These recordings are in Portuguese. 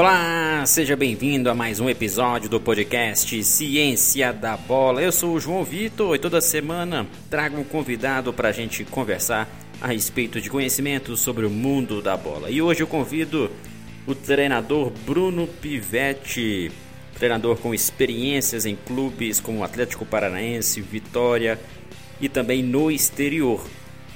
Olá, seja bem-vindo a mais um episódio do podcast Ciência da Bola. Eu sou o João Vitor e toda semana trago um convidado para a gente conversar a respeito de conhecimentos sobre o mundo da bola. E hoje eu convido o treinador Bruno Pivetti, treinador com experiências em clubes como Atlético Paranaense, Vitória e também no exterior.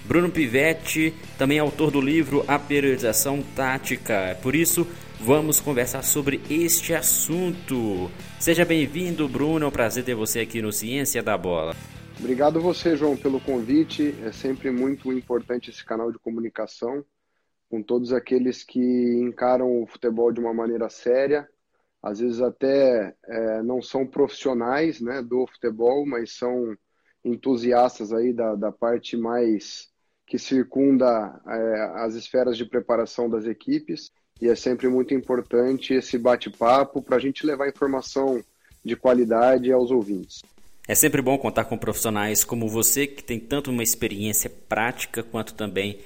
Bruno Pivetti também é autor do livro A Periodização Tática. Por isso, vamos conversar sobre este assunto. Seja bem-vindo, Bruno. É um prazer ter você aqui no Ciência da Bola. Obrigado você, João, pelo convite. É sempre muito importante esse canal de comunicação com todos aqueles que encaram o futebol de uma maneira séria. Às vezes até é, não são profissionais né, do futebol, mas são entusiastas aí da, da parte mais que circunda é, as esferas de preparação das equipes e é sempre muito importante esse bate-papo para a gente levar informação de qualidade aos ouvintes. É sempre bom contar com profissionais como você, que tem tanto uma experiência prática quanto também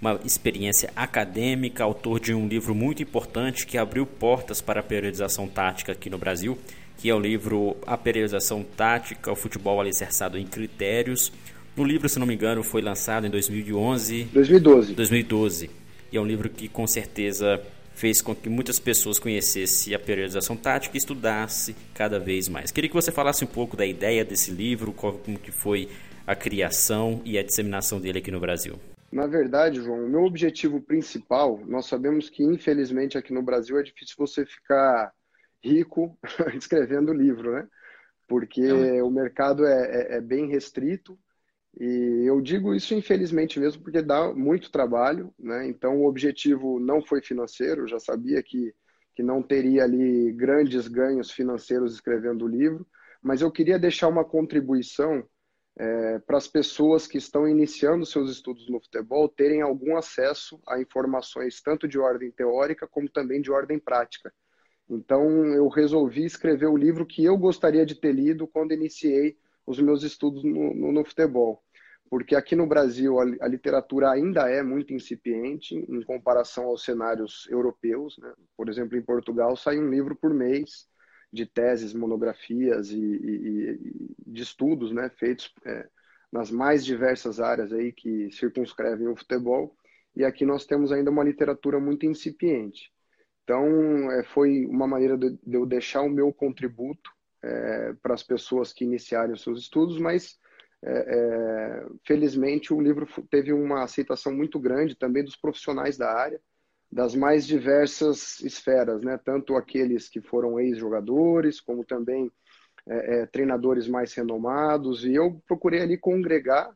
uma experiência acadêmica, autor de um livro muito importante que abriu portas para a periodização tática aqui no Brasil, que é o livro A Periodização Tática, o futebol alicerçado em critérios. O livro, se não me engano, foi lançado em 2011. 2012. 2012. E é um livro que com certeza fez com que muitas pessoas conhecessem a periodização tática e estudasse cada vez mais. Queria que você falasse um pouco da ideia desse livro, como que foi a criação e a disseminação dele aqui no Brasil. Na verdade, João, o meu objetivo principal, nós sabemos que infelizmente aqui no Brasil é difícil você ficar rico escrevendo livro, né? Porque é. o mercado é, é, é bem restrito, e eu digo isso infelizmente mesmo porque dá muito trabalho, né? Então o objetivo não foi financeiro, já sabia que, que não teria ali grandes ganhos financeiros escrevendo o livro, mas eu queria deixar uma contribuição é, para as pessoas que estão iniciando seus estudos no futebol terem algum acesso a informações tanto de ordem teórica como também de ordem prática. Então eu resolvi escrever o livro que eu gostaria de ter lido quando iniciei os meus estudos no, no, no futebol. Porque aqui no Brasil a, a, literatura ainda é muito incipiente em comparação aos cenários europeus. Né? Por exemplo, em Portugal sai um livro por mês de teses, monografias e, e, e de estudos né, feitos é, nas mais diversas áreas aí que circunscrevem o futebol. E aqui nós temos ainda uma literatura muito incipiente. Então, é, foi uma maneira de, de eu deixar o meu contributo é, para as pessoas que iniciarem os seus estudos, mas é, é, felizmente o livro teve uma aceitação muito grande também dos profissionais da área, das mais diversas esferas, né? tanto aqueles que foram ex-jogadores, como também é, é, treinadores mais renomados, e eu procurei ali congregar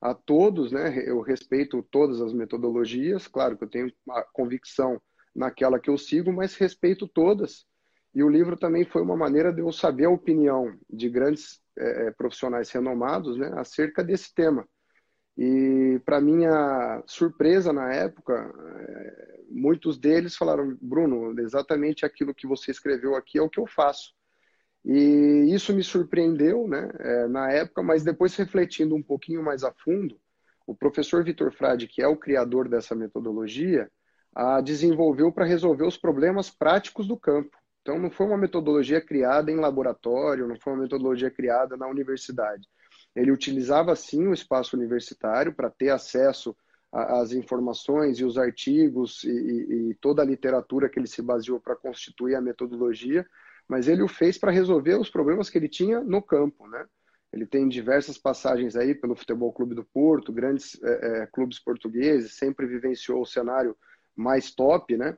a todos, né? eu respeito todas as metodologias, claro que eu tenho a convicção naquela que eu sigo, mas respeito todas, e o livro também foi uma maneira de eu saber a opinião de grandes é, é profissionais renomados né, acerca desse tema. E, para minha surpresa na época, é, muitos deles falaram: Bruno, exatamente aquilo que você escreveu aqui é o que eu faço. E isso me surpreendeu né, é, na época, mas depois refletindo um pouquinho mais a fundo, o professor Vitor Frade, que é o criador dessa metodologia, a desenvolveu para resolver os problemas práticos do campo. Então, não foi uma metodologia criada em laboratório, não foi uma metodologia criada na universidade. Ele utilizava, sim, o espaço universitário para ter acesso às informações e os artigos e, e, e toda a literatura que ele se baseou para constituir a metodologia, mas ele o fez para resolver os problemas que ele tinha no campo, né? Ele tem diversas passagens aí pelo Futebol Clube do Porto, grandes é, é, clubes portugueses, sempre vivenciou o cenário mais top, né?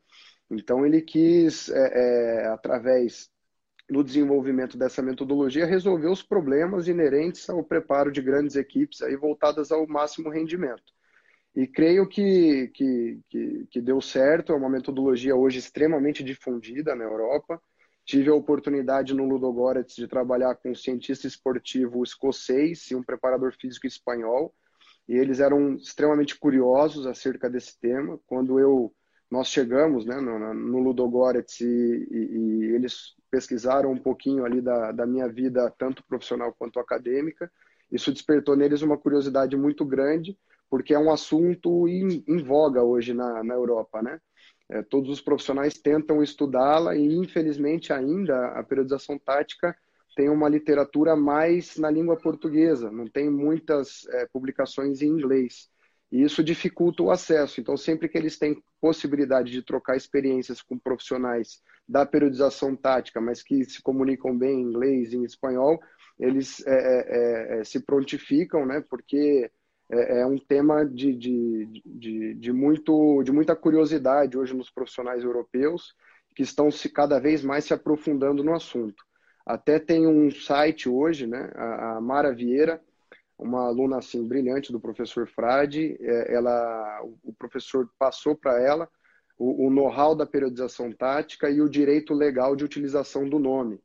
Então, ele quis, é, é, através do desenvolvimento dessa metodologia, resolver os problemas inerentes ao preparo de grandes equipes aí voltadas ao máximo rendimento. E creio que, que, que, que deu certo, é uma metodologia hoje extremamente difundida na Europa. Tive a oportunidade no Ludogorets de trabalhar com um cientista esportivo escocês e um preparador físico espanhol, e eles eram extremamente curiosos acerca desse tema. Quando eu nós chegamos né, no, no Ludogorets e, e, e, eles pesquisaram um pouquinho ali da, da minha vida, tanto profissional quanto acadêmica. Isso despertou neles uma curiosidade muito grande, porque é um assunto em, em voga hoje na, na Europa, né? É, todos os profissionais tentam estudá-la e, infelizmente, ainda a periodização tática tem uma literatura mais na língua portuguesa, não tem muitas é, publicações em inglês. E isso dificulta o acesso. Então, sempre que eles têm possibilidade de trocar experiências com profissionais da periodização tática, mas que se comunicam bem em inglês e em espanhol, eles é, é, é, se prontificam, né? Porque é, é um tema de, de, de, de, muito, de muita curiosidade hoje nos profissionais europeus que estão se cada vez mais se aprofundando no assunto. Até tem um site hoje, né? A, a Mara Vieira, uma aluna assim brilhante do professor Frade, é, ela, o professor passou para ela o, o know-how da periodização tática e o direito legal de utilização do nome.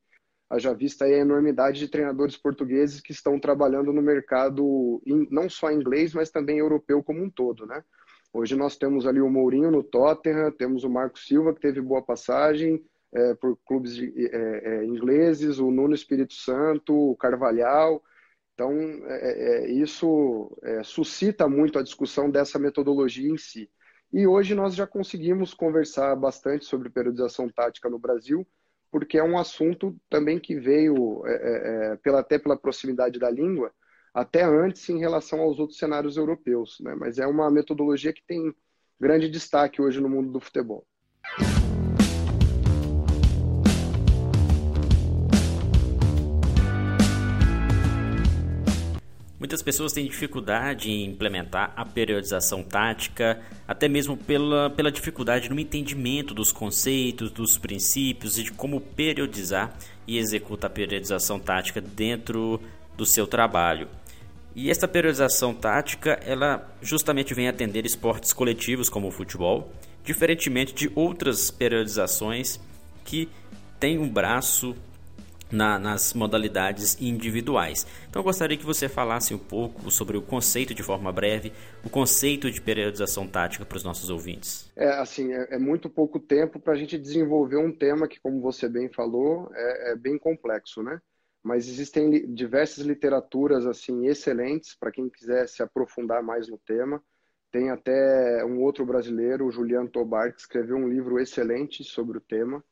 Haja vista aí a enormidade de treinadores portugueses que estão trabalhando no mercado não só inglês, mas também europeu como um todo, né? Hoje nós temos ali o Mourinho no Tottenham, temos o Marco Silva, que teve boa passagem, é, por clubes de, é, é, ingleses, o Nuno Espírito Santo, o Carvalhal. Então, é, é, isso é, suscita muito a discussão dessa metodologia em si. E hoje nós já conseguimos conversar bastante sobre periodização tática no Brasil, porque é um assunto também que veio, pela, até pela proximidade da língua, até antes em relação aos outros cenários europeus. Né? Mas é uma metodologia que tem grande destaque hoje no mundo do futebol. Muitas pessoas têm dificuldade em implementar a periodização tática, até mesmo pela, pela dificuldade no entendimento dos conceitos, dos princípios e de como periodizar e executar a periodização tática dentro do seu trabalho. E esta periodização tática, ela justamente vem atender esportes coletivos como o futebol, diferentemente de outras periodizações que têm um braço na, nas modalidades individuais. Então eu gostaria que você falasse um pouco sobre o conceito de forma breve, o conceito de periodização tática para os nossos ouvintes. É assim, é, é muito pouco tempo para a gente desenvolver um tema que, como você bem falou, é, é bem complexo, né? Mas existem diversas literaturas assim excelentes para quem quiser se aprofundar mais no tema. Tem até um outro brasileiro, o Juliano Tobar, que escreveu um livro excelente sobre o tema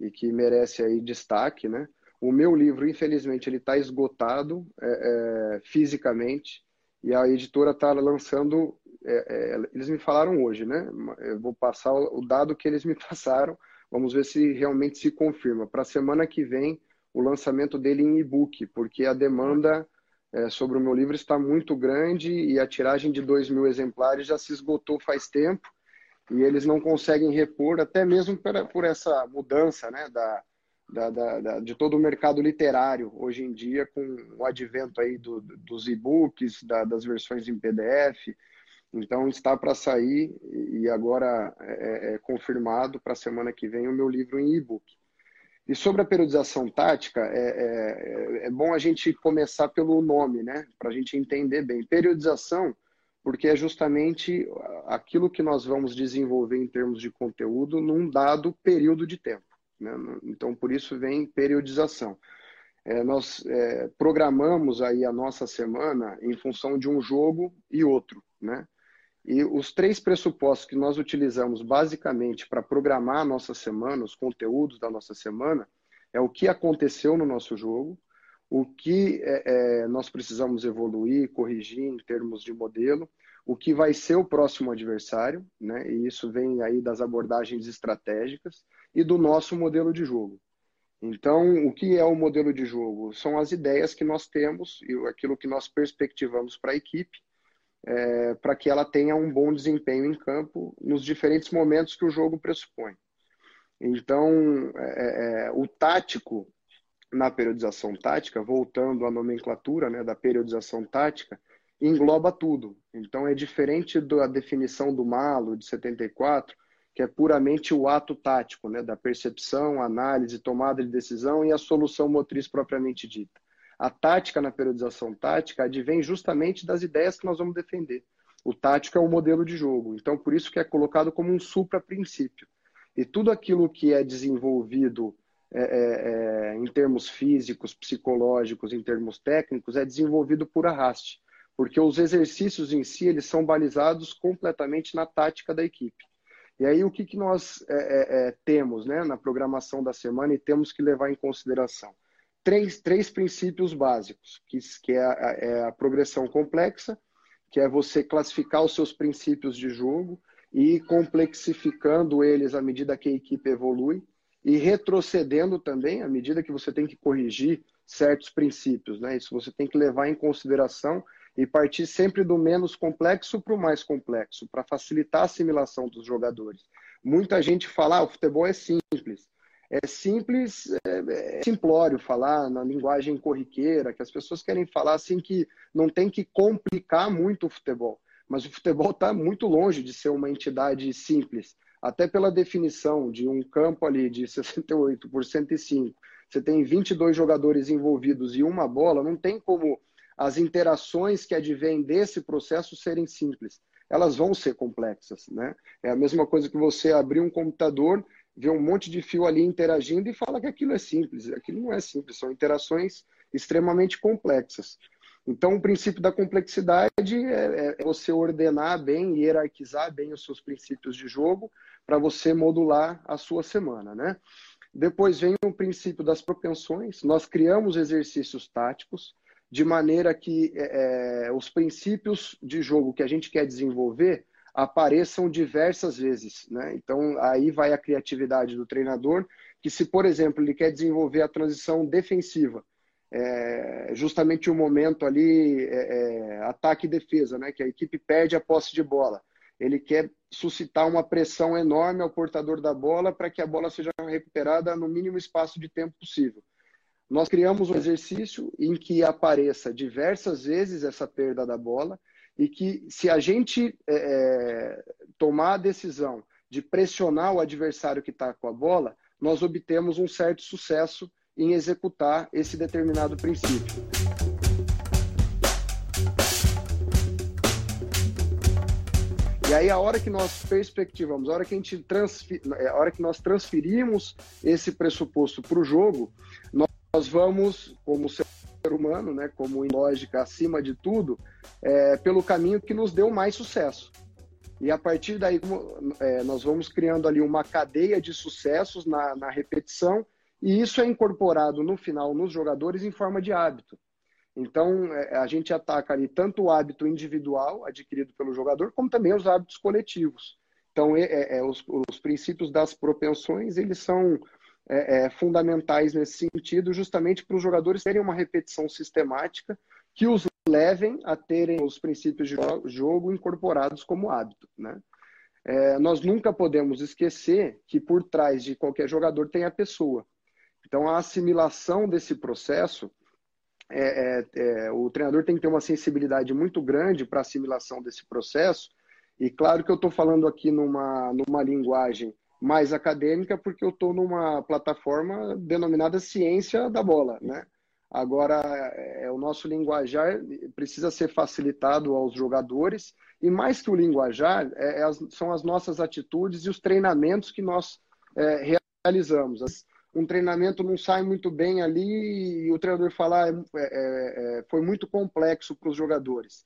e que merece aí destaque, né? O meu livro, infelizmente, ele está esgotado é, é, fisicamente e a editora está lançando. É, é, eles me falaram hoje, né? Eu vou passar o dado que eles me passaram. Vamos ver se realmente se confirma. Para a semana que vem, o lançamento dele em e-book, porque a demanda é, sobre o meu livro está muito grande e a tiragem de 2 mil exemplares já se esgotou faz tempo e eles não conseguem repor, até mesmo por, essa mudança né, da, da, da, da, de todo o mercado literário hoje em dia, com o advento aí do, dos e-books, das versões em PDF. Então está para sair e agora é, é, é confirmado para a semana que vem o meu livro em e-book. E sobre a periodização tática, é, é, é bom a gente começar pelo nome, né? Para a gente entender bem. Periodização, porque é justamente aquilo que nós vamos desenvolver em termos de conteúdo num dado período de tempo. Né? Então, por isso vem periodização. É, nós é, programamos aí a nossa semana em função de um jogo e outro, né? E os três pressupostos que nós utilizamos basicamente para programar a nossa semana, os conteúdos da nossa semana, é o que aconteceu no nosso jogo, o que é, é nós precisamos evoluir, corrigir em termos de modelo, o que vai ser o próximo adversário, né? E isso vem aí das abordagens estratégicas e do nosso modelo de jogo. Então, o que é o modelo de jogo? São as ideias que nós temos e aquilo que nós perspectivamos para a equipe, é, para que ela tenha um bom desempenho em campo nos diferentes momentos que o jogo pressupõe. Então, é, é, o tático na periodização tática, voltando à nomenclatura né, da periodização tática, engloba tudo. Então, é diferente da definição do Malo de 74, que é puramente o ato tático, né, da percepção, análise, tomada de decisão e a solução motriz propriamente dita. A tática na periodização tática advém justamente das ideias que nós vamos defender. O tático é o modelo de jogo, então por isso que é colocado como um supra-princípio. E tudo aquilo que é desenvolvido é, é, é, em termos físicos, psicológicos, em termos técnicos, é desenvolvido por arraste, porque os exercícios em si eles são balizados completamente na tática da equipe. E aí, o que, que nós é, é, é, temos né, na programação da semana e temos que levar em consideração? Três, três princípios básicos, que, que é, a, é a progressão complexa, que é você classificar os seus princípios de jogo e complexificando eles à medida que a equipe evolui e retrocedendo também à medida que você tem que corrigir certos princípios. Né? Isso você tem que levar em consideração e partir sempre do menos complexo para o mais complexo, para facilitar a assimilação dos jogadores. Muita gente fala, ah, o futebol é simples. É simples, é, é simplório falar na linguagem corriqueira, que as pessoas querem falar assim que não tem que complicar muito o futebol. Mas o futebol está muito longe de ser uma entidade simples. Até pela definição de um campo ali de 68 por 105, você tem 22 jogadores envolvidos e uma bola, não tem como as interações que advêm desse processo serem simples. Elas vão ser complexas, né? É a mesma coisa que você abrir um computador, ver um monte de fio ali interagindo e fala que aquilo é simples. Aquilo não é simples, são interações extremamente complexas. Então, o princípio da complexidade é, é você ordenar bem, hierarquizar bem os seus princípios de jogo para você modular a sua semana, né? Depois vem o princípio das propensões. Nós criamos exercícios táticos de maneira que é, é, os princípios de jogo que a gente quer desenvolver apareçam diversas vezes. Né? Então, aí vai a criatividade do treinador, que se, por exemplo, ele quer desenvolver a transição defensiva, é, justamente o momento ali, é, é, ataque e defesa, né? que a equipe perde a posse de bola. Ele quer suscitar uma pressão enorme ao portador da bola para que a bola seja recuperada no mínimo espaço de tempo possível. Nós criamos um exercício em que apareça diversas vezes essa perda da bola e que, se a gente é, é tomar a decisão de pressionar o adversário que está com a bola, nós obtemos um certo sucesso em executar esse determinado princípio. E aí a hora que nós perspectivamos, a hora que a gente transfer, a hora que nós transferimos esse pressuposto para o jogo, nós nós vamos, como ser humano, né, como em lógica acima de tudo, é, pelo caminho que nos deu mais sucesso. E a partir daí, é, nós vamos criando ali uma cadeia de sucessos na, na repetição, e isso é incorporado no final nos jogadores em forma de hábito. Então, é, a gente ataca ali tanto o hábito individual adquirido pelo jogador, como também os hábitos coletivos. Então, é, é, os, os princípios das propensões, eles são é, é, fundamentais nesse sentido, justamente para os jogadores terem uma repetição sistemática que os levem a terem os princípios de jogo incorporados como hábito. Né? É, nós nunca podemos esquecer que por trás de qualquer jogador tem a pessoa. Então, a assimilação desse processo, é, é, é o treinador tem que ter uma sensibilidade muito grande para a assimilação desse processo. E claro que eu estou falando aqui numa, numa linguagem mais acadêmica, porque eu estou numa plataforma denominada Ciência da Bola, né? Agora, é, o nosso linguajar precisa ser facilitado aos jogadores, e mais que o linguajar, é, é são as nossas atitudes e os treinamentos que nós é, realizamos. Um treinamento não sai muito bem ali e o treinador falar é, é, é, foi muito complexo para os jogadores.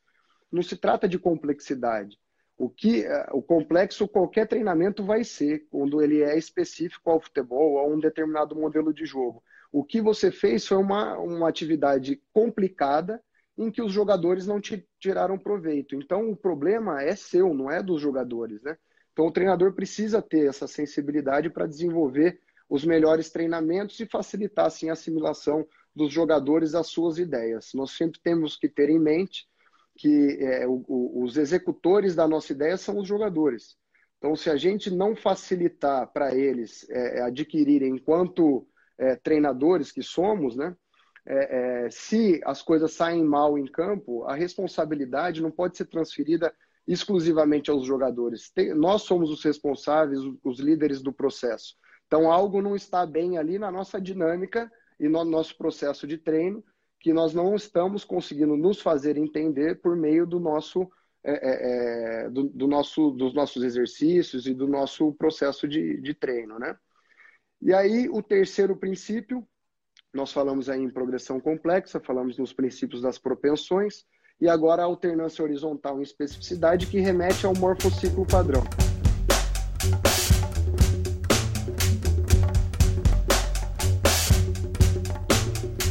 Não se trata de complexidade. O que é, o complexo qualquer treinamento vai ser quando ele é específico ao futebol a um determinado modelo de jogo. O que você fez foi uma, uma atividade complicada em que os jogadores não te tiraram proveito. Então o problema é seu, não é dos jogadores, né? Então o treinador precisa ter essa sensibilidade para desenvolver os melhores treinamentos e facilitar assim a assimilação dos jogadores às suas ideias. Nós sempre temos que ter em mente que é, o, o, os executores da nossa ideia são os jogadores. Então, se a gente não facilitar para eles é, é, adquirirem enquanto é, treinadores que somos, né, é, é, se as coisas saem mal em campo, a responsabilidade não pode ser transferida exclusivamente aos jogadores. Tem, nós somos os responsáveis, os, os líderes do processo. Então, algo não está bem ali na nossa dinâmica e no nosso processo de treino, que nós não estamos conseguindo nos fazer entender por meio do nosso, é, é, é, do, do, nosso dos nossos exercícios e do nosso processo de, de treino, né? E aí, o terceiro princípio, nós falamos aí em progressão complexa, falamos nos princípios das propensões, e agora a alternância horizontal em especificidade, que remete ao morfociclo padrão.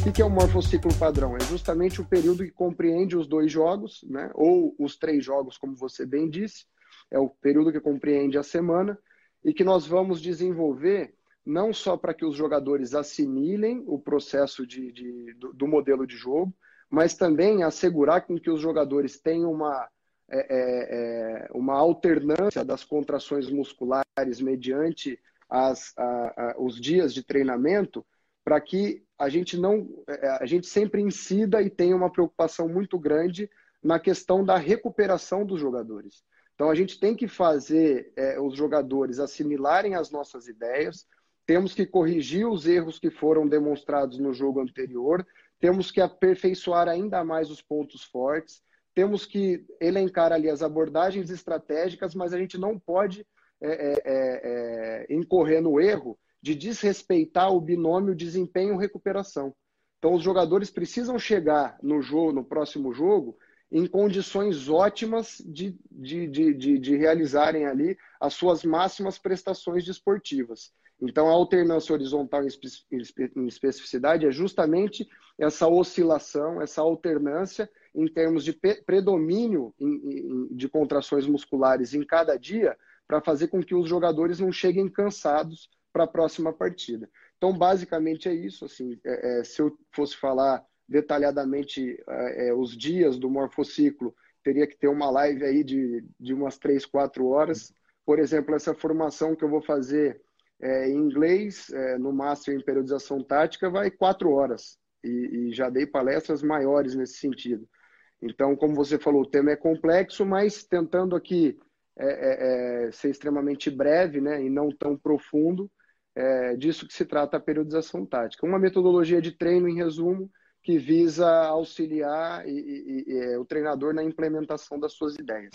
O que é o morfociclo padrão? É justamente o período que compreende os dois jogos, né? ou os três jogos, como você bem disse. É o período que compreende a semana e que nós vamos desenvolver não só para que os jogadores assimilem o processo de, de do, do, modelo de jogo, mas também assegurar com que os jogadores tenham uma, é, é, é uma alternância das contrações musculares mediante as, a, a, os dias de treinamento, para que a gente não é, a gente sempre incida e tenha uma preocupação muito grande na questão da recuperação dos jogadores. Então a gente tem que fazer é, os jogadores assimilarem as nossas ideias, temos que corrigir os erros que foram demonstrados no jogo anterior, temos que aperfeiçoar ainda mais os pontos fortes, temos que elencar ali as abordagens estratégicas, mas a gente não pode é, é, é, é incorrer no erro de desrespeitar o binômio desempenho-recuperação. Então, os jogadores precisam chegar no jogo, no próximo jogo, em condições ótimas de, de, de, de, de realizarem ali as suas máximas prestações desportivas. Então, a alternância horizontal em especificidade é justamente essa oscilação, essa alternância em termos de predomínio de contrações musculares em cada dia, para fazer com que os jogadores não cheguem cansados para a próxima partida. Então, basicamente é isso. Assim, é, é, se eu fosse falar detalhadamente é, é os dias do morfociclo, teria que ter uma live aí de, de umas três, quatro horas. Por exemplo, essa formação que eu vou fazer é, em inglês, é, no Master em Periodização Tática, vai quatro horas. E, e, já dei palestras maiores nesse sentido. Então, como você falou, o tema é complexo, mas tentando aqui é, é, é ser extremamente breve né, e não tão profundo, é disso que se trata a periodização tática. Uma metodologia de treino, em resumo, que visa auxiliar e, e, e, é, o treinador na implementação das suas ideias.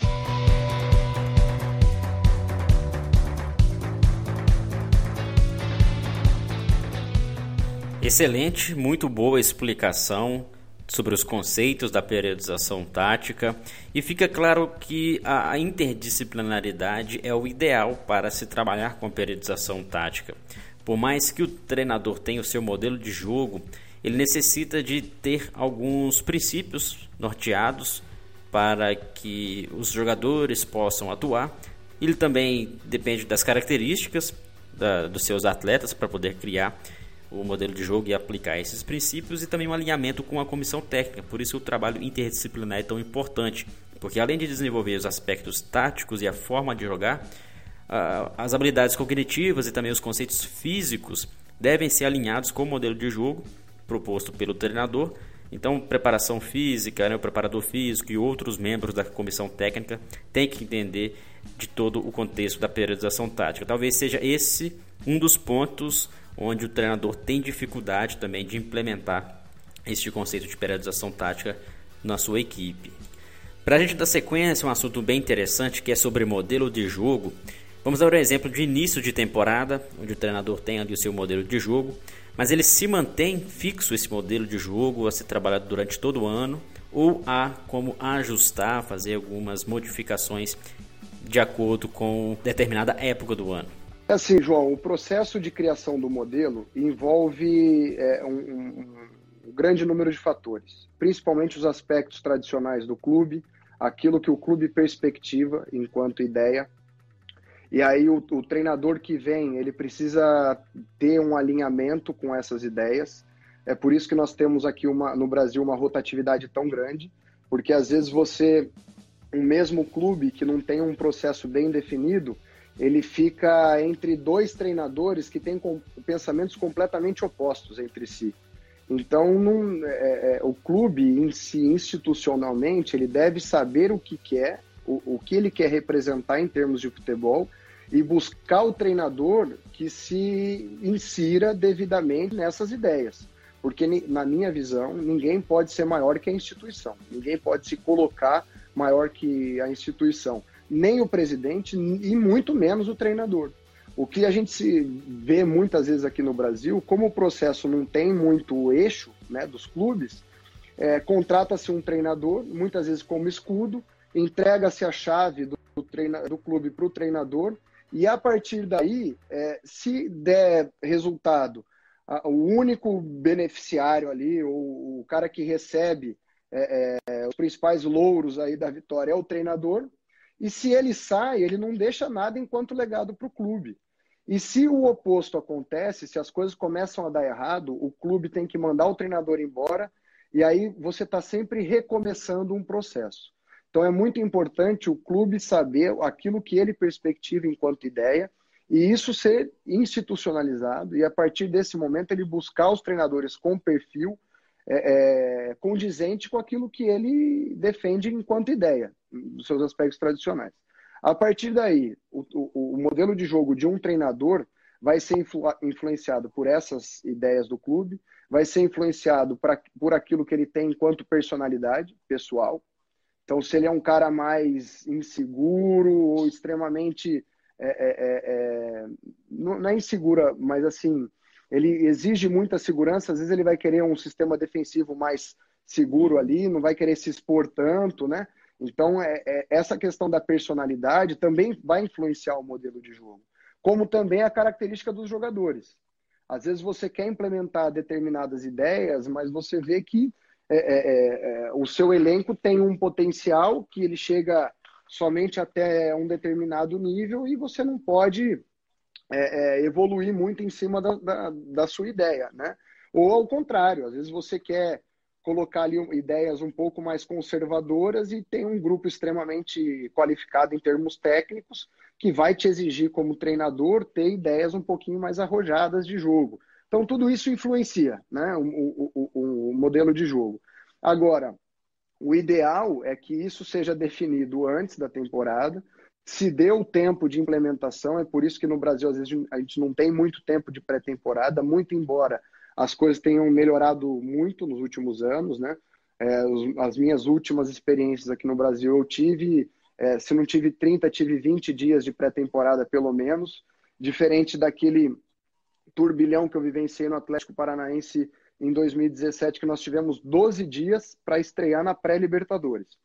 Excelente, muito boa explicação sobre os conceitos da periodização tática e fica claro que a interdisciplinaridade é o ideal para se trabalhar com a periodização tática. Por mais que o treinador tenha o seu modelo de jogo, ele necessita de ter alguns princípios norteados para que os jogadores possam atuar. Ele também depende das características da, dos seus atletas para poder criar o modelo de jogo e aplicar esses princípios e também um alinhamento com a comissão técnica. Por isso o trabalho interdisciplinar é tão importante, porque além de desenvolver os aspectos táticos e a forma de jogar, as habilidades cognitivas e também os conceitos físicos devem ser alinhados com o modelo de jogo proposto pelo treinador. Então, preparação física, né, o preparador físico e outros membros da comissão técnica têm que entender de todo o contexto da periodização tática. Talvez seja esse um dos pontos onde o treinador tem dificuldade também de implementar este conceito de periodização tática na sua equipe. Para a gente dar sequência, um assunto bem interessante que é sobre modelo de jogo. Vamos dar um exemplo de início de temporada, onde o treinador tem ali o seu modelo de jogo, mas ele se mantém fixo esse modelo de jogo a ser trabalhado durante todo o ano, ou há como ajustar, fazer algumas modificações de acordo com determinada época do ano. Assim, João, o processo de criação do modelo envolve é, um, um, um, grande número de fatores, principalmente os aspectos tradicionais do clube, aquilo que o clube perspectiva enquanto ideia. E aí o, o treinador que vem, ele precisa ter um alinhamento com essas ideias. É por isso que nós temos aqui uma, no Brasil uma rotatividade tão grande, porque às vezes você, um mesmo clube que não tem um processo bem definido, ele fica entre dois treinadores que têm pensamentos completamente opostos entre si. Então, não, é, é, o clube em si, institucionalmente, ele deve saber o que quer, o, o que ele quer representar em termos de futebol e buscar o treinador que se insira devidamente nessas ideias. Porque, na minha visão, ninguém pode ser maior que a instituição, ninguém pode se colocar maior que a instituição nem o presidente e muito menos o treinador. O que a gente se vê muitas vezes aqui no Brasil, como o processo não tem muito eixo né, dos clubes, é, contrata-se um treinador, muitas vezes como escudo, entrega-se a chave do, treina, do clube para o treinador, e a partir daí, é, se der resultado a, o único beneficiário ali, o, o cara que recebe é, é, os principais louros aí da vitória é o treinador. E se ele sai, ele não deixa nada enquanto legado para o clube. E se o oposto acontece, se as coisas começam a dar errado, o clube tem que mandar o treinador embora e aí você está sempre recomeçando um processo. Então é muito importante o clube saber aquilo que ele perspectiva enquanto ideia e isso ser institucionalizado e a partir desse momento ele buscar os treinadores com perfil é, é, condizente com aquilo que ele defende enquanto ideia, dos seus aspectos tradicionais. A partir daí, o, o, o modelo de jogo de um treinador vai ser influ, influenciado por essas ideias do clube, vai ser influenciado pra, por aquilo que ele tem enquanto personalidade pessoal. Então, se ele é um cara mais inseguro ou extremamente. É, é, é, é não é insegura, mas assim, ele exige muita segurança, às vezes ele vai querer um sistema defensivo mais seguro ali, não vai querer se expor tanto, né? Então, é, é, essa questão da personalidade também vai influenciar o modelo de jogo, como também a característica dos jogadores. Às vezes você quer implementar determinadas ideias, mas você vê que é, é, é, é o seu elenco tem um potencial que ele chega somente até um determinado nível e você não pode é, é, evoluir muito em cima da, da, da, sua ideia, né? Ou ao contrário, às vezes você quer colocar ali ideias um pouco mais conservadoras e tem um grupo extremamente qualificado em termos técnicos que vai te exigir como treinador ter ideias um pouquinho mais arrojadas de jogo. Então tudo isso influencia, né? O, o, o, o modelo de jogo. Agora, o ideal é que isso seja definido antes da temporada se deu tempo de implementação, é por isso que no Brasil às vezes a gente não tem muito tempo de pré-temporada, muito embora as coisas tenham melhorado muito nos últimos anos, né? É, as minhas últimas experiências aqui no Brasil, eu tive, é, se não tive 30, tive 20 dias de pré-temporada pelo menos, diferente daquele turbilhão que eu vivenciei no Atlético Paranaense em 2017, que nós tivemos 12 dias para estrear na pré-Libertadores.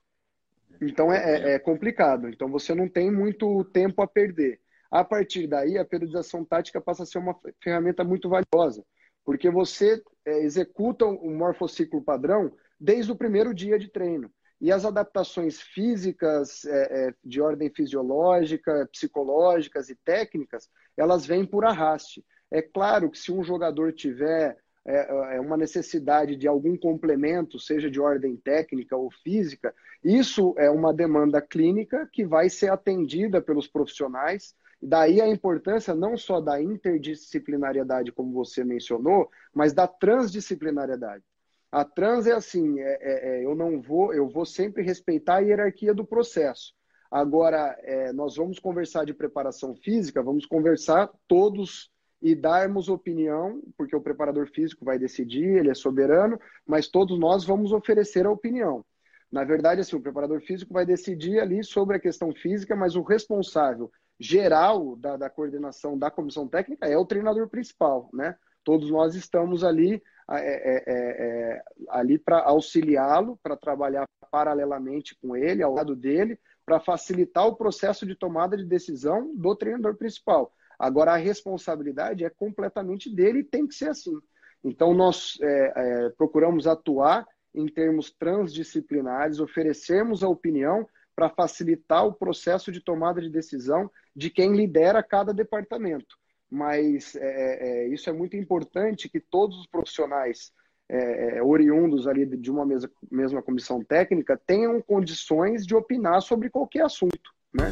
Então é, é, é, complicado. Então você não tem muito tempo a perder. A partir daí, a periodização tática passa a ser uma ferramenta muito valiosa, porque você é, executa o morfociclo padrão desde o primeiro dia de treino. E as adaptações físicas, é, é de ordem fisiológica, psicológicas e técnicas, elas vêm por arraste. É claro que se um jogador tiver é, é uma necessidade de algum complemento, seja de ordem técnica ou física, isso é uma demanda clínica que vai ser atendida pelos profissionais. Daí a importância não só da interdisciplinariedade, como você mencionou, mas da transdisciplinariedade. A trans é assim, é, é, é eu não vou, eu vou sempre respeitar a hierarquia do processo. Agora, é, nós vamos conversar de preparação física, vamos conversar todos e darmos opinião, porque o preparador físico vai decidir, ele é soberano, mas todos nós vamos oferecer a opinião. Na verdade, assim, o preparador físico vai decidir ali sobre a questão física, mas o responsável geral da, da coordenação da comissão técnica é o treinador principal, né? Todos nós estamos ali é, é, é, é ali para auxiliá-lo, para trabalhar paralelamente com ele, ao lado dele, para facilitar o processo de tomada de decisão do treinador principal. Agora, a responsabilidade é completamente dele e tem que ser assim. Então, nós é, é, procuramos atuar em termos transdisciplinares, oferecermos a opinião para facilitar o processo de tomada de decisão de quem lidera cada departamento. Mas é, é, é isso é muito importante que todos os profissionais é, oriundos ali de uma mesma comissão técnica tenham condições de opinar sobre qualquer assunto. Né?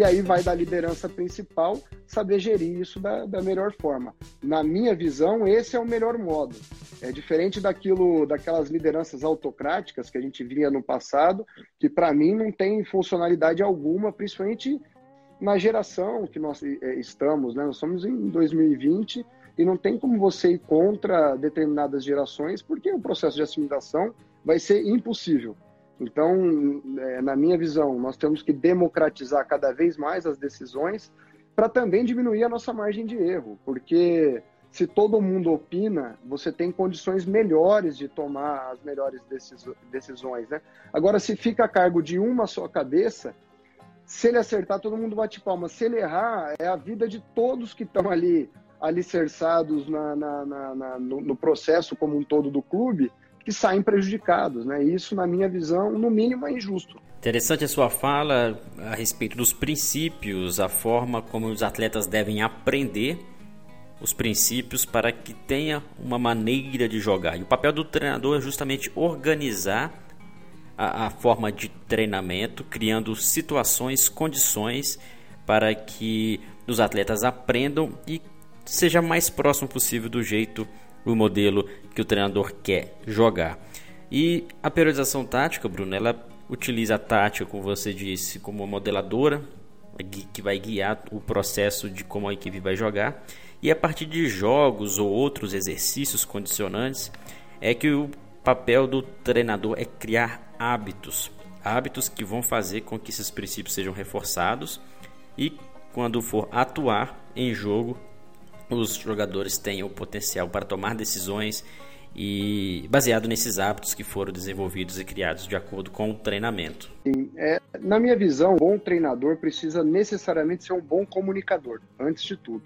E aí vai da liderança principal saber gerir isso da, da melhor forma. Na minha visão, esse é o melhor modo. É diferente daquilo, daquelas lideranças autocráticas que a gente via no passado, que para mim não tem funcionalidade alguma, principalmente na geração que nós é, estamos, né? Nós estamos em 2020 e não tem como você ir contra determinadas gerações, porque o processo de assimilação vai ser impossível. Então, é, na minha visão, nós temos que democratizar cada vez mais as decisões para também diminuir a nossa margem de erro, porque se todo mundo opina, você tem condições melhores de tomar as melhores decisões, né? Agora, se fica a cargo de uma só cabeça, Se ele acertar, todo mundo bate palma. Se ele errar, é a vida de todos que estão ali alicerçados na, na, na, no, no, processo como um todo do clube que saem prejudicados. Né? Isso, na minha visão, no mínimo é injusto. Interessante a sua fala a respeito dos princípios, a forma como os atletas devem aprender os princípios para que tenha uma maneira de jogar. E o papel do treinador é justamente organizar a, a forma de treinamento, criando situações, condições para que os atletas aprendam e seja mais próximo possível do jeito, o modelo que o treinador quer jogar. E a periodização tática, Bruno, ela utiliza a tática, como você disse, como modeladora, que vai guiar o processo de como a equipe vai jogar. E a partir de jogos ou outros exercícios condicionantes, é que o papel do treinador é criar hábitos, hábitos que vão fazer com que esses princípios sejam reforçados e quando for atuar em jogo, os jogadores tenham o potencial para tomar decisões e baseado nesses hábitos que foram desenvolvidos e criados de acordo com o treinamento. Sim, é, na minha visão, um bom treinador precisa necessariamente ser um bom comunicador, antes de tudo.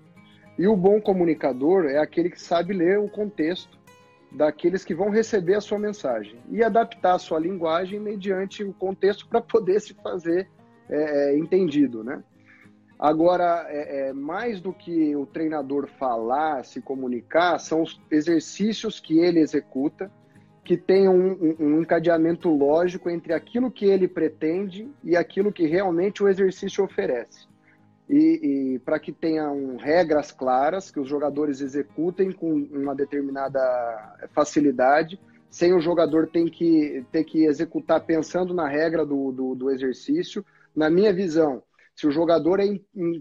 E o bom comunicador é aquele que sabe ler o contexto daqueles que vão receber a sua mensagem e adaptar a sua linguagem mediante o contexto para poder se fazer é, é, entendido, né? Agora, é, é, mais do que o treinador falar, se comunicar, são os exercícios que ele executa, que tem um, um, encadeamento lógico entre aquilo que ele pretende e aquilo que realmente o exercício oferece e, e para que tenham regras claras, que os jogadores executem com uma determinada facilidade, sem o jogador ter que, ter que executar pensando na regra do, do, do exercício. Na minha visão, se o jogador é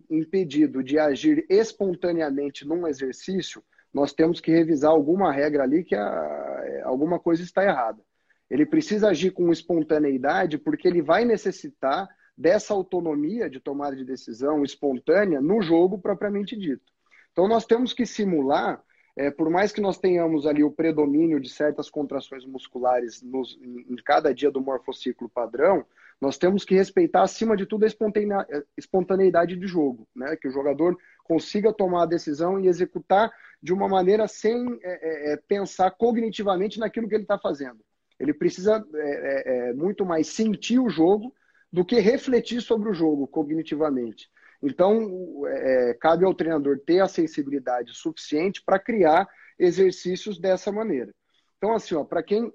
impedido de agir espontaneamente num exercício, nós temos que revisar alguma regra ali que a, alguma coisa está errada. Ele precisa agir com espontaneidade porque ele vai necessitar dessa autonomia de tomada de decisão espontânea no jogo propriamente dito. Então, nós temos que simular, é, por mais que nós tenhamos ali o predomínio de certas contrações musculares nos, em cada dia do morfociclo padrão, nós temos que respeitar, acima de tudo, a espontaneidade de jogo, né? que o jogador consiga tomar a decisão e executar de uma maneira sem é, é, pensar cognitivamente naquilo que ele está fazendo. Ele precisa é, muito mais sentir o jogo do que refletir sobre o jogo cognitivamente. Então, cabe ao treinador ter a sensibilidade suficiente para criar exercícios dessa maneira. Então, assim, para quem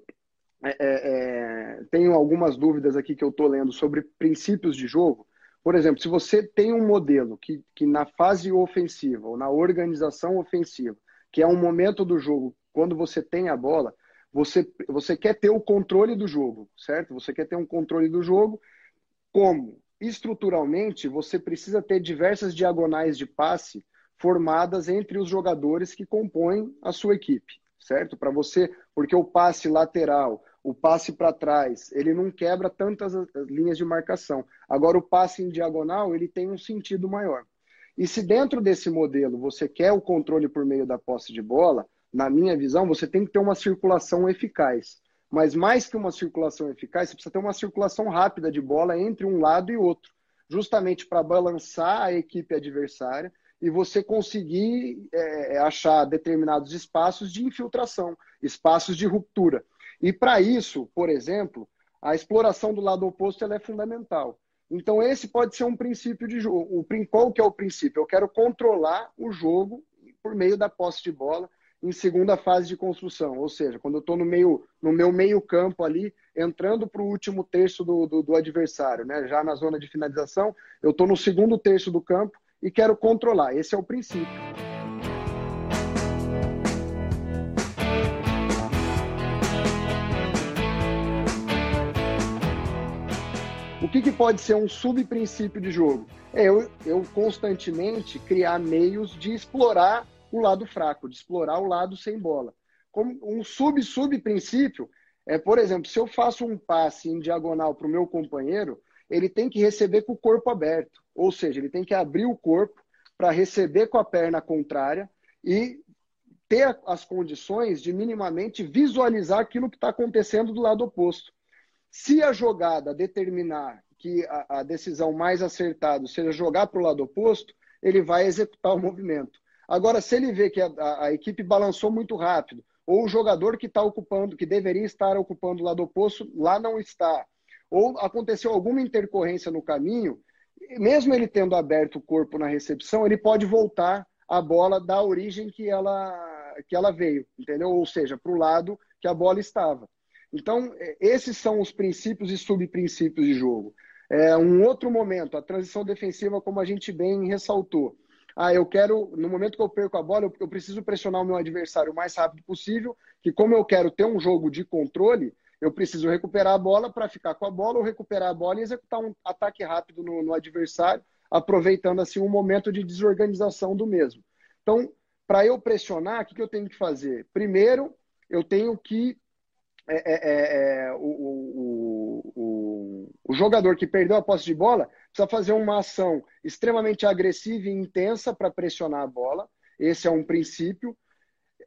é, é, é, tenho algumas dúvidas aqui que eu estou lendo sobre princípios de jogo, por exemplo, se você tem um modelo que, que na fase ofensiva ou na organização ofensiva, que é um momento do jogo, quando você tem a bola, você, você quer ter o controle do jogo, certo? Você quer ter um controle do jogo como estruturalmente você precisa ter diversas diagonais de passe formadas entre os jogadores que compõem a sua equipe, certo? Para você, porque o passe lateral, o passe para trás, ele não quebra tantas linhas de marcação. Agora o passe em diagonal, ele tem um sentido maior. E se dentro desse modelo você quer o controle por meio da posse de bola, na minha visão, você tem que ter uma circulação eficaz. Mas mais que uma circulação eficaz, você precisa ter uma circulação rápida de bola entre um lado e outro, justamente para balançar a equipe adversária e você conseguir é, é, achar determinados espaços de infiltração, espaços de ruptura. E para isso, por exemplo, a exploração do lado oposto é fundamental. Então esse pode ser um princípio de jogo. Qual que é o princípio? Eu quero controlar o jogo por meio da posse de bola em segunda fase de construção, ou seja, quando eu estou no, meio, no meu meio campo ali, entrando para o último terço do, do, do, adversário, né? já na zona de finalização, eu estou no segundo terço do campo e quero controlar. Esse é o princípio. Que, que pode ser um subprincípio de jogo? É eu, eu constantemente criar meios de explorar o lado fraco, de explorar o lado sem bola. Como um sub-sub-princípio é, por exemplo, se eu faço um passe em diagonal para o meu companheiro, ele tem que receber com o corpo aberto. Ou seja, ele tem que abrir o corpo para receber com a perna contrária e ter as condições de minimamente visualizar aquilo que está acontecendo do lado oposto. Se a jogada determinar que a, a decisão mais acertada seja jogar para o lado oposto, ele vai executar o movimento. Agora, se ele vê que a, a, a equipe balançou muito rápido, ou o jogador que está ocupando, que deveria estar ocupando o lado oposto, lá não está, ou aconteceu alguma intercorrência no caminho, mesmo ele tendo aberto o corpo na recepção, ele pode voltar a bola da origem que ela, que ela veio, entendeu? Ou seja, para o lado que a bola estava. Então, é, esses são os princípios e subprincípios de jogo. É, um outro momento, a transição defensiva, como a gente bem ressaltou. Ah, eu quero, no momento que eu perco a bola, eu, preciso pressionar o meu adversário o mais rápido possível, que como eu quero ter um jogo de controle, eu preciso recuperar a bola para ficar com a bola ou recuperar a bola e executar um ataque rápido no, no adversário, aproveitando assim um momento de desorganização do mesmo. Então, para eu pressionar, o que, que eu tenho que fazer? Primeiro, eu tenho que é, é, é, é o, o, o, o, jogador que perdeu a posse de bola precisa fazer uma ação extremamente agressiva e intensa para pressionar a bola. Esse é um princípio.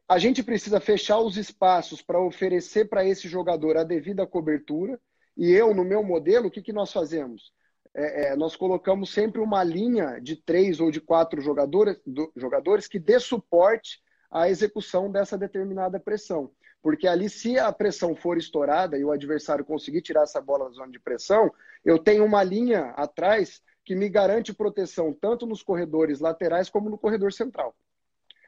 A gente precisa fechar os espaços para oferecer para esse jogador a devida cobertura. E eu, no meu modelo, o que, que nós fazemos? É, é, nós colocamos sempre uma linha de três ou de quatro jogadores, do, jogadores que dê suporte à execução dessa determinada pressão. Porque ali, se a pressão for estourada e o adversário conseguir tirar essa bola da zona de pressão, eu tenho uma linha atrás que me garante proteção tanto nos corredores laterais como no corredor central.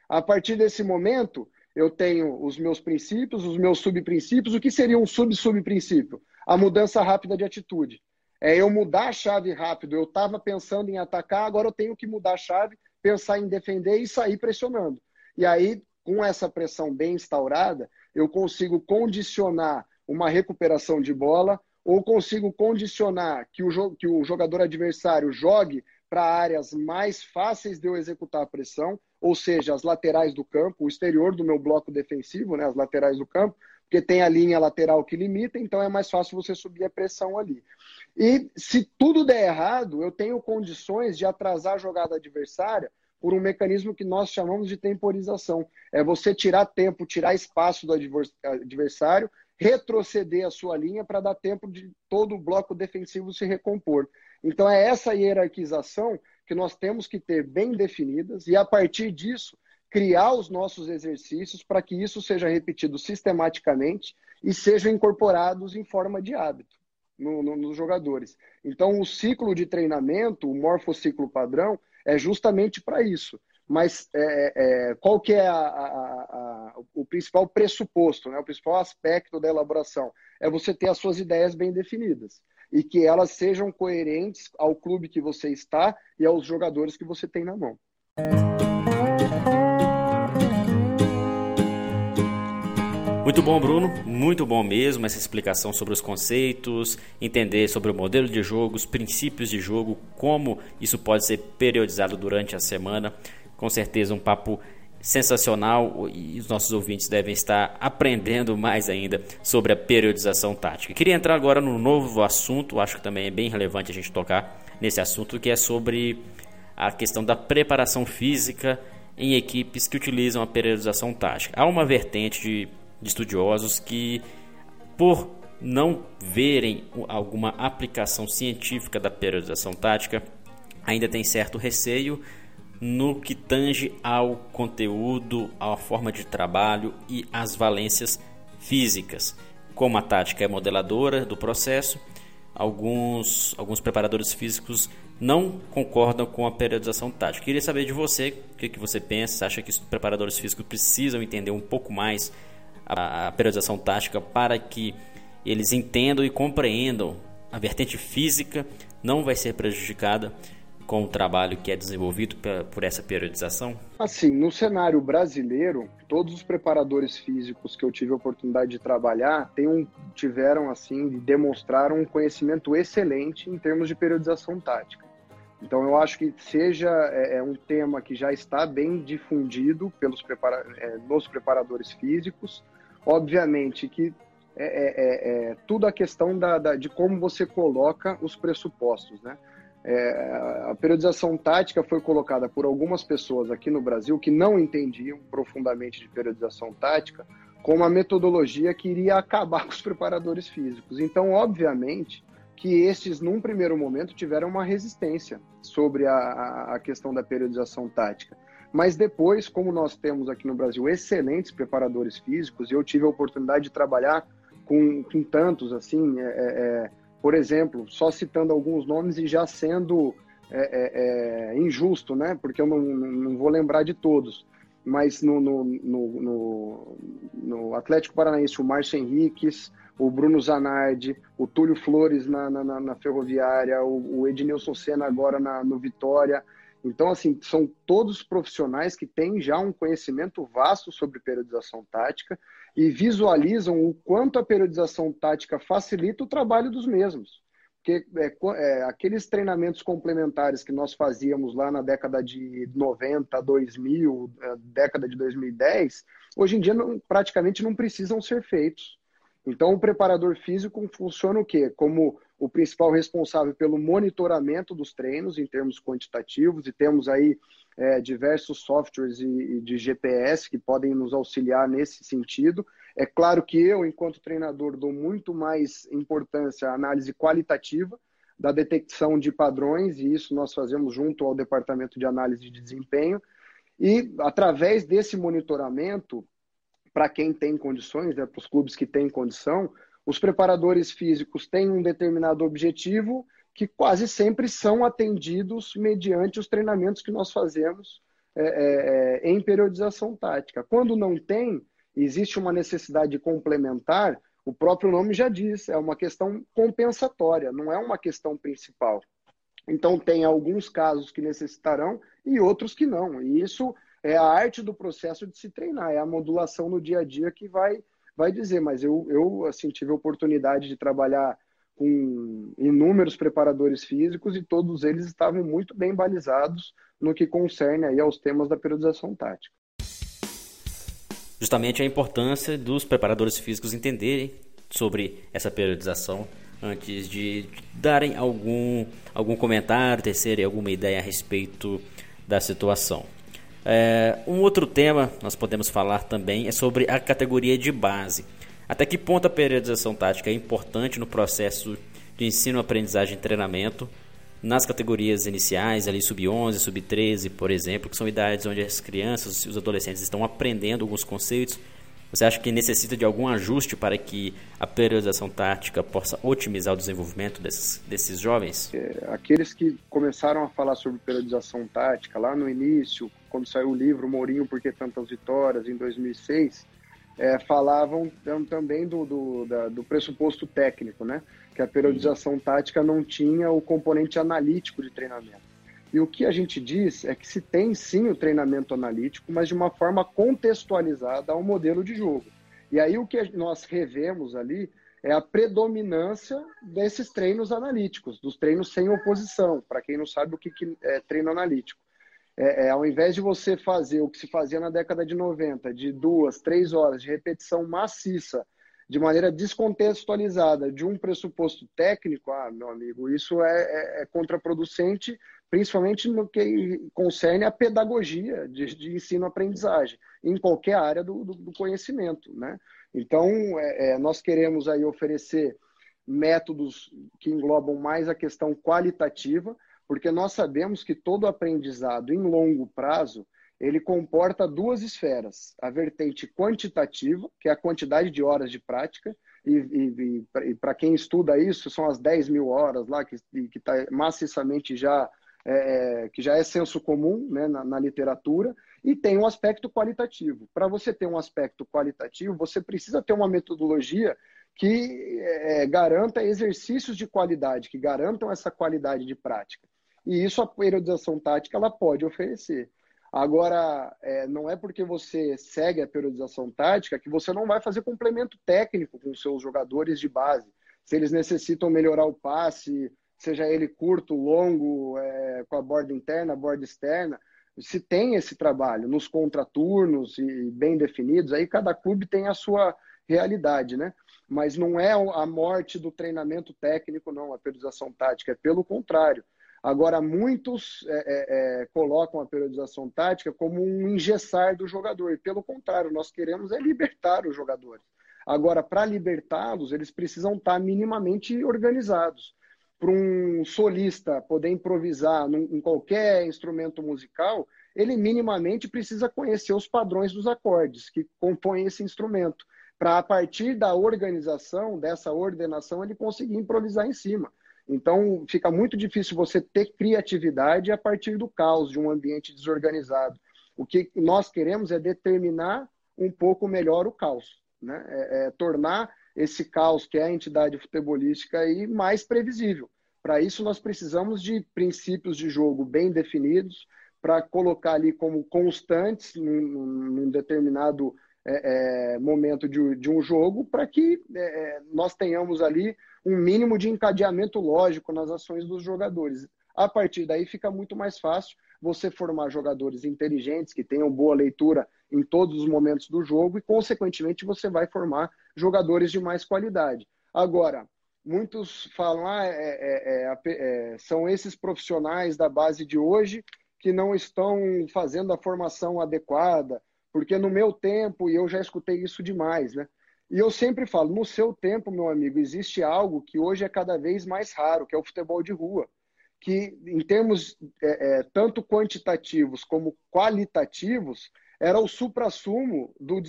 A partir desse momento, eu tenho os meus princípios, os meus subprincípios. O que seria um sub-subprincípio? A mudança rápida de atitude. É eu mudar a chave rápido. Eu estava pensando em atacar, agora eu tenho que mudar a chave, pensar em defender e sair pressionando. E aí, com essa pressão bem instaurada, eu consigo condicionar uma recuperação de bola ou consigo condicionar que o, que o jogador adversário jogue para áreas mais fáceis de eu executar a pressão, ou seja, as laterais do campo, o exterior do meu bloco defensivo, né, as laterais do campo, porque tem a linha lateral que limita, então é mais fácil você subir a pressão ali. E se tudo der errado, eu tenho condições de atrasar a jogada adversária por um mecanismo que nós chamamos de temporização. É você tirar tempo, tirar espaço do adversário, retroceder a sua linha para dar tempo de todo o bloco defensivo se recompor. Então é essa hierarquização que nós temos que ter bem definidas e a partir disso criar os nossos exercícios para que isso seja repetido sistematicamente e sejam incorporados em forma de hábito no, no, nos jogadores. Então o ciclo de treinamento, o morfociclo padrão, é justamente para isso. Mas é, é, qual que é a, a, a, o principal pressuposto, né? o principal aspecto da elaboração? É você ter as suas ideias bem definidas e que elas sejam coerentes ao clube que você está e aos jogadores que você tem na mão. Muito bom, Bruno. Muito bom mesmo essa explicação sobre os conceitos, entender sobre o modelo de jogo, os princípios de jogo, como isso pode ser periodizado durante a semana. Com certeza, um papo sensacional e os nossos ouvintes devem estar aprendendo mais ainda sobre a periodização tática. Queria entrar agora no novo assunto, acho que também é bem relevante a gente tocar nesse assunto, que é sobre a questão da preparação física em equipes que utilizam a periodização tática. Há uma vertente de de estudiosos que, por não verem alguma aplicação científica da periodização tática, ainda tem certo receio no que tange ao conteúdo, à forma de trabalho e às valências físicas. Como a tática é modeladora do processo, alguns, alguns preparadores físicos não concordam com a periodização tática. Queria saber de você o que, que você pensa. Acha que os preparadores físicos precisam entender um pouco mais a, a periodização tática para que eles entendam e compreendam a vertente física não vai ser prejudicada com o trabalho que é desenvolvido por essa periodização? Assim, no cenário brasileiro, todos os preparadores físicos que eu tive a oportunidade de trabalhar um, tiveram assim, demonstraram um conhecimento excelente em termos de periodização tática. Então eu acho que seja é, é um tema que já está bem difundido pelos prepara é, nos preparadores físicos, Obviamente que é, é, é, é tudo a questão da, da, de como você coloca os pressupostos, né? É, a periodização tática foi colocada por algumas pessoas aqui no Brasil que não entendiam profundamente de periodização tática como uma metodologia que iria acabar com os preparadores físicos. Então, obviamente, que estes, num primeiro momento, tiveram uma resistência sobre a, a questão da periodização tática. Mas depois, como nós temos aqui no Brasil excelentes preparadores físicos, e eu tive a oportunidade de trabalhar com, com tantos, assim, é, é, é por exemplo, só citando alguns nomes e já sendo é, é, é injusto, né? Porque eu não, não vou lembrar de todos. Mas no, no, no, no Atlético Paranaense, o Márcio Henriques, o Bruno Zanardi, o Túlio Flores na, na, na Ferroviária, o, o Ednilson Senna agora na, no Vitória. Então, assim, são todos profissionais que têm já um conhecimento vasto sobre periodização tática e visualizam o quanto a periodização tática facilita o trabalho dos mesmos. Porque é, é, aqueles treinamentos complementares que nós fazíamos lá na década de 90, 2000, é, década de 2010, hoje em dia não, praticamente não precisam ser feitos. Então, o preparador físico funciona o quê? Como o principal responsável pelo monitoramento dos treinos em termos quantitativos, e temos aí é, diversos softwares e, e de GPS que podem nos auxiliar nesse sentido. É claro que eu, enquanto treinador, dou muito mais importância à análise qualitativa da detecção de padrões, e isso nós fazemos junto ao Departamento de Análise de Desempenho. E através desse monitoramento, para quem tem condições, né, para os clubes que têm condição, os preparadores físicos têm um determinado objetivo que quase sempre são atendidos mediante os treinamentos que nós fazemos é, é, é, em periodização tática. Quando não tem, existe uma necessidade complementar, o próprio nome já diz, é uma questão compensatória, não é uma questão principal. Então, tem alguns casos que necessitarão e outros que não. E isso é a arte do processo de se treinar, é a modulação no dia a dia que vai, vai dizer. Mas eu, eu assim, tive a oportunidade de trabalhar com inúmeros preparadores físicos e todos eles estavam muito bem balizados no que concerne aí aos temas da periodização tática. Justamente a importância dos preparadores físicos entenderem sobre essa periodização antes de darem algum, algum comentário, tecerem alguma ideia a respeito da situação. É, um outro tema nós podemos falar também é sobre a categoria de base. Até que ponto a periodização tática é importante no processo de ensino, aprendizagem e treinamento nas categorias iniciais, ali sub-11, sub-13, por exemplo, que são idades onde as crianças e os adolescentes estão aprendendo alguns conceitos você acha que necessita de algum ajuste para que a periodização tática possa otimizar o desenvolvimento desses, desses jovens? É, aqueles que começaram a falar sobre periodização tática lá no início, quando saiu o livro Mourinho, Por que Tantas Vitórias, em 2006, é, falavam também do, do, da, do pressuposto técnico, né? que a periodização tática não tinha o componente analítico de treinamento. E o que a gente diz é que se tem sim o treinamento analítico, mas de uma forma contextualizada ao modelo de jogo. E aí o que nós revemos ali é a predominância desses treinos analíticos, dos treinos sem oposição, para quem não sabe o que, é treino analítico. É, é, ao invés de você fazer o que se fazia na década de 90, de duas, três horas de repetição maciça, de maneira descontextualizada, de um pressuposto técnico, ah, meu amigo, isso é, é, é contraproducente principalmente no que concerne a pedagogia de, de ensino-aprendizagem, em qualquer área do, do, do conhecimento. Né? Então, é, é, nós queremos aí oferecer métodos que englobam mais a questão qualitativa, porque nós sabemos que todo aprendizado em longo prazo ele comporta duas esferas: a vertente quantitativa, que é a quantidade de horas de prática, e, e, e para quem estuda isso, são as 10 mil horas lá, que está maciçamente já é, que já é senso comum né, na, na, literatura, e tem um aspecto qualitativo. Para você ter um aspecto qualitativo, você precisa ter uma metodologia que é, garanta exercícios de qualidade, que garantam essa qualidade de prática. E isso a periodização tática ela pode oferecer. Agora, é, não é porque você segue a periodização tática que você não vai fazer complemento técnico com os seus jogadores de base. Se eles necessitam melhorar o passe, seja ele curto, longo, é, com a borda interna, a borda externa, se tem esse trabalho nos contraturnos e bem definidos, aí cada clube tem a sua realidade, né? Mas não é a morte do treinamento técnico, não, a periodização tática, é pelo contrário. Agora, muitos é, é, é colocam a periodização tática como um engessar do jogador, e pelo contrário, nós queremos é libertar os jogadores. Agora, para libertá-los, eles precisam estar minimamente organizados. para um solista poder improvisar num, em qualquer instrumento musical, ele minimamente precisa conhecer os padrões dos acordes que compõem esse instrumento, para a partir da organização, dessa ordenação, ele conseguir improvisar em cima. Então, fica muito difícil você ter criatividade a partir do caos de um ambiente desorganizado. O que nós queremos é determinar um pouco melhor o caos, né? É, é tornar esse caos que é a entidade futebolística aí mais previsível. Para isso, nós precisamos de princípios de jogo bem definidos, para colocar ali como constantes num, num determinado é, é, momento de, de, um jogo, para que é, é, nós tenhamos ali um mínimo de encadeamento lógico nas ações dos jogadores. A partir daí fica muito mais fácil você formar jogadores inteligentes que tenham boa leitura em todos os momentos do jogo e, consequentemente, você vai formar jogadores de mais qualidade. Agora, muitos falam, ah, é, é, é, são esses profissionais da base de hoje que não estão fazendo a formação adequada, porque no meu tempo, e eu já escutei isso demais, né? E eu sempre falo, no seu tempo, meu amigo, existe algo que hoje é cada vez mais raro, que é o futebol de rua que, em termos é, é, tanto quantitativos como qualitativos, era o supra-sumo do,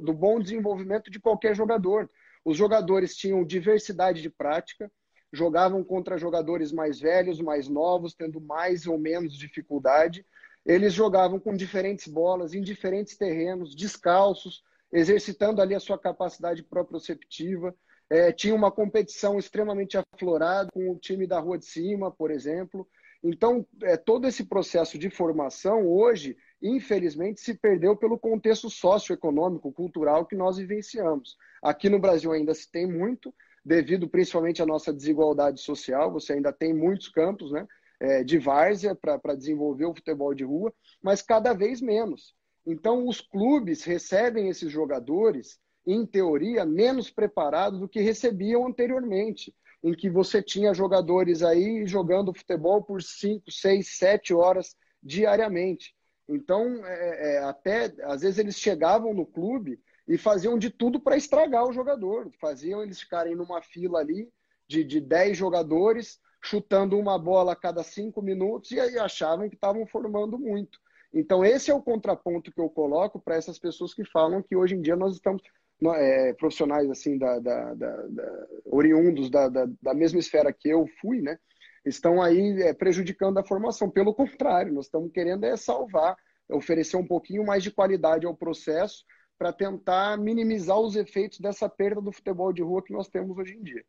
do bom desenvolvimento de qualquer jogador. Os jogadores tinham diversidade de prática, jogavam contra jogadores mais velhos, mais novos, tendo mais ou menos dificuldade. Eles jogavam com diferentes bolas, em diferentes terrenos, descalços, exercitando ali a sua capacidade proprioceptiva é, tinha uma competição extremamente aflorada com o time da Rua de Cima, por exemplo. Então, é, todo esse processo de formação, hoje, infelizmente, se perdeu pelo contexto socioeconômico, cultural que nós vivenciamos. Aqui no Brasil ainda se tem muito, devido principalmente à nossa desigualdade social, você ainda tem muitos campos né, é, de várzea para desenvolver o futebol de rua, mas cada vez menos. Então, os clubes recebem esses jogadores em teoria, menos preparados do que recebiam anteriormente, em que você tinha jogadores aí jogando futebol por 5, 6, 7 horas diariamente. Então, é, é, até às vezes eles chegavam no clube e faziam de tudo para estragar o jogador. Faziam eles ficarem numa fila ali de, de 10 jogadores, chutando uma bola a cada cinco minutos e aí achavam que estavam formando muito. Então, esse é o contraponto que eu coloco para essas pessoas que falam que hoje em dia nós estamos é, profissionais assim da, da, da, da oriundos da, da, mesma esfera que eu fui, né? Estão aí é, prejudicando a formação. Pelo contrário, nós estamos querendo é salvar, oferecer um pouquinho mais de qualidade ao processo para tentar minimizar os efeitos dessa perda do futebol de rua que nós temos hoje em dia.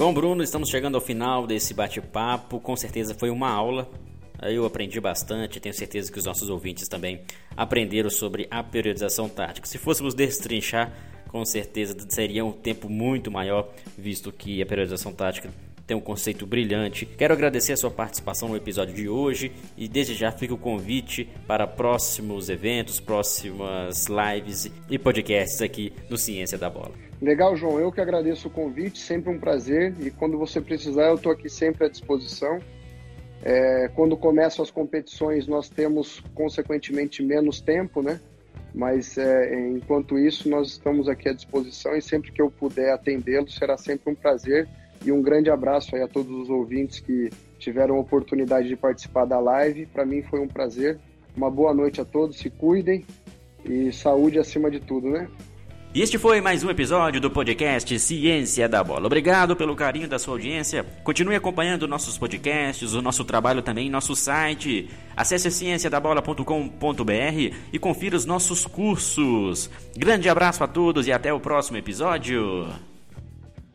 Bom, Bruno, estamos chegando ao final desse bate-papo. Com certeza foi uma aula eu aprendi bastante, tenho certeza que os nossos ouvintes também aprenderam sobre a periodização tática. Se fôssemos destrinchar, com certeza seria um tempo muito maior, visto que a periodização tática tem um conceito brilhante. Quero agradecer a sua participação no episódio de hoje e desde já fica o convite para próximos eventos, próximas lives e podcasts aqui no Ciência da Bola. Legal, João. Eu que agradeço o convite, sempre um prazer. E quando você precisar, eu estou aqui sempre à disposição. É, quando começam as competições, nós temos, consequentemente, menos tempo, né? Mas, é, enquanto isso, nós estamos aqui à disposição e sempre que eu puder atendê-lo, será sempre um prazer. E um grande abraço aí a todos os ouvintes que tiveram a oportunidade de participar da live. Para mim foi um prazer. Uma boa noite a todos, se cuidem e saúde acima de tudo, né? E este foi mais um episódio do podcast Ciência da Bola. Obrigado pelo carinho da sua audiência. Continue acompanhando nossos podcasts, o nosso trabalho também nosso site. Acesse cienciadabola.com.br e confira os nossos cursos. Grande abraço a todos e até o próximo episódio.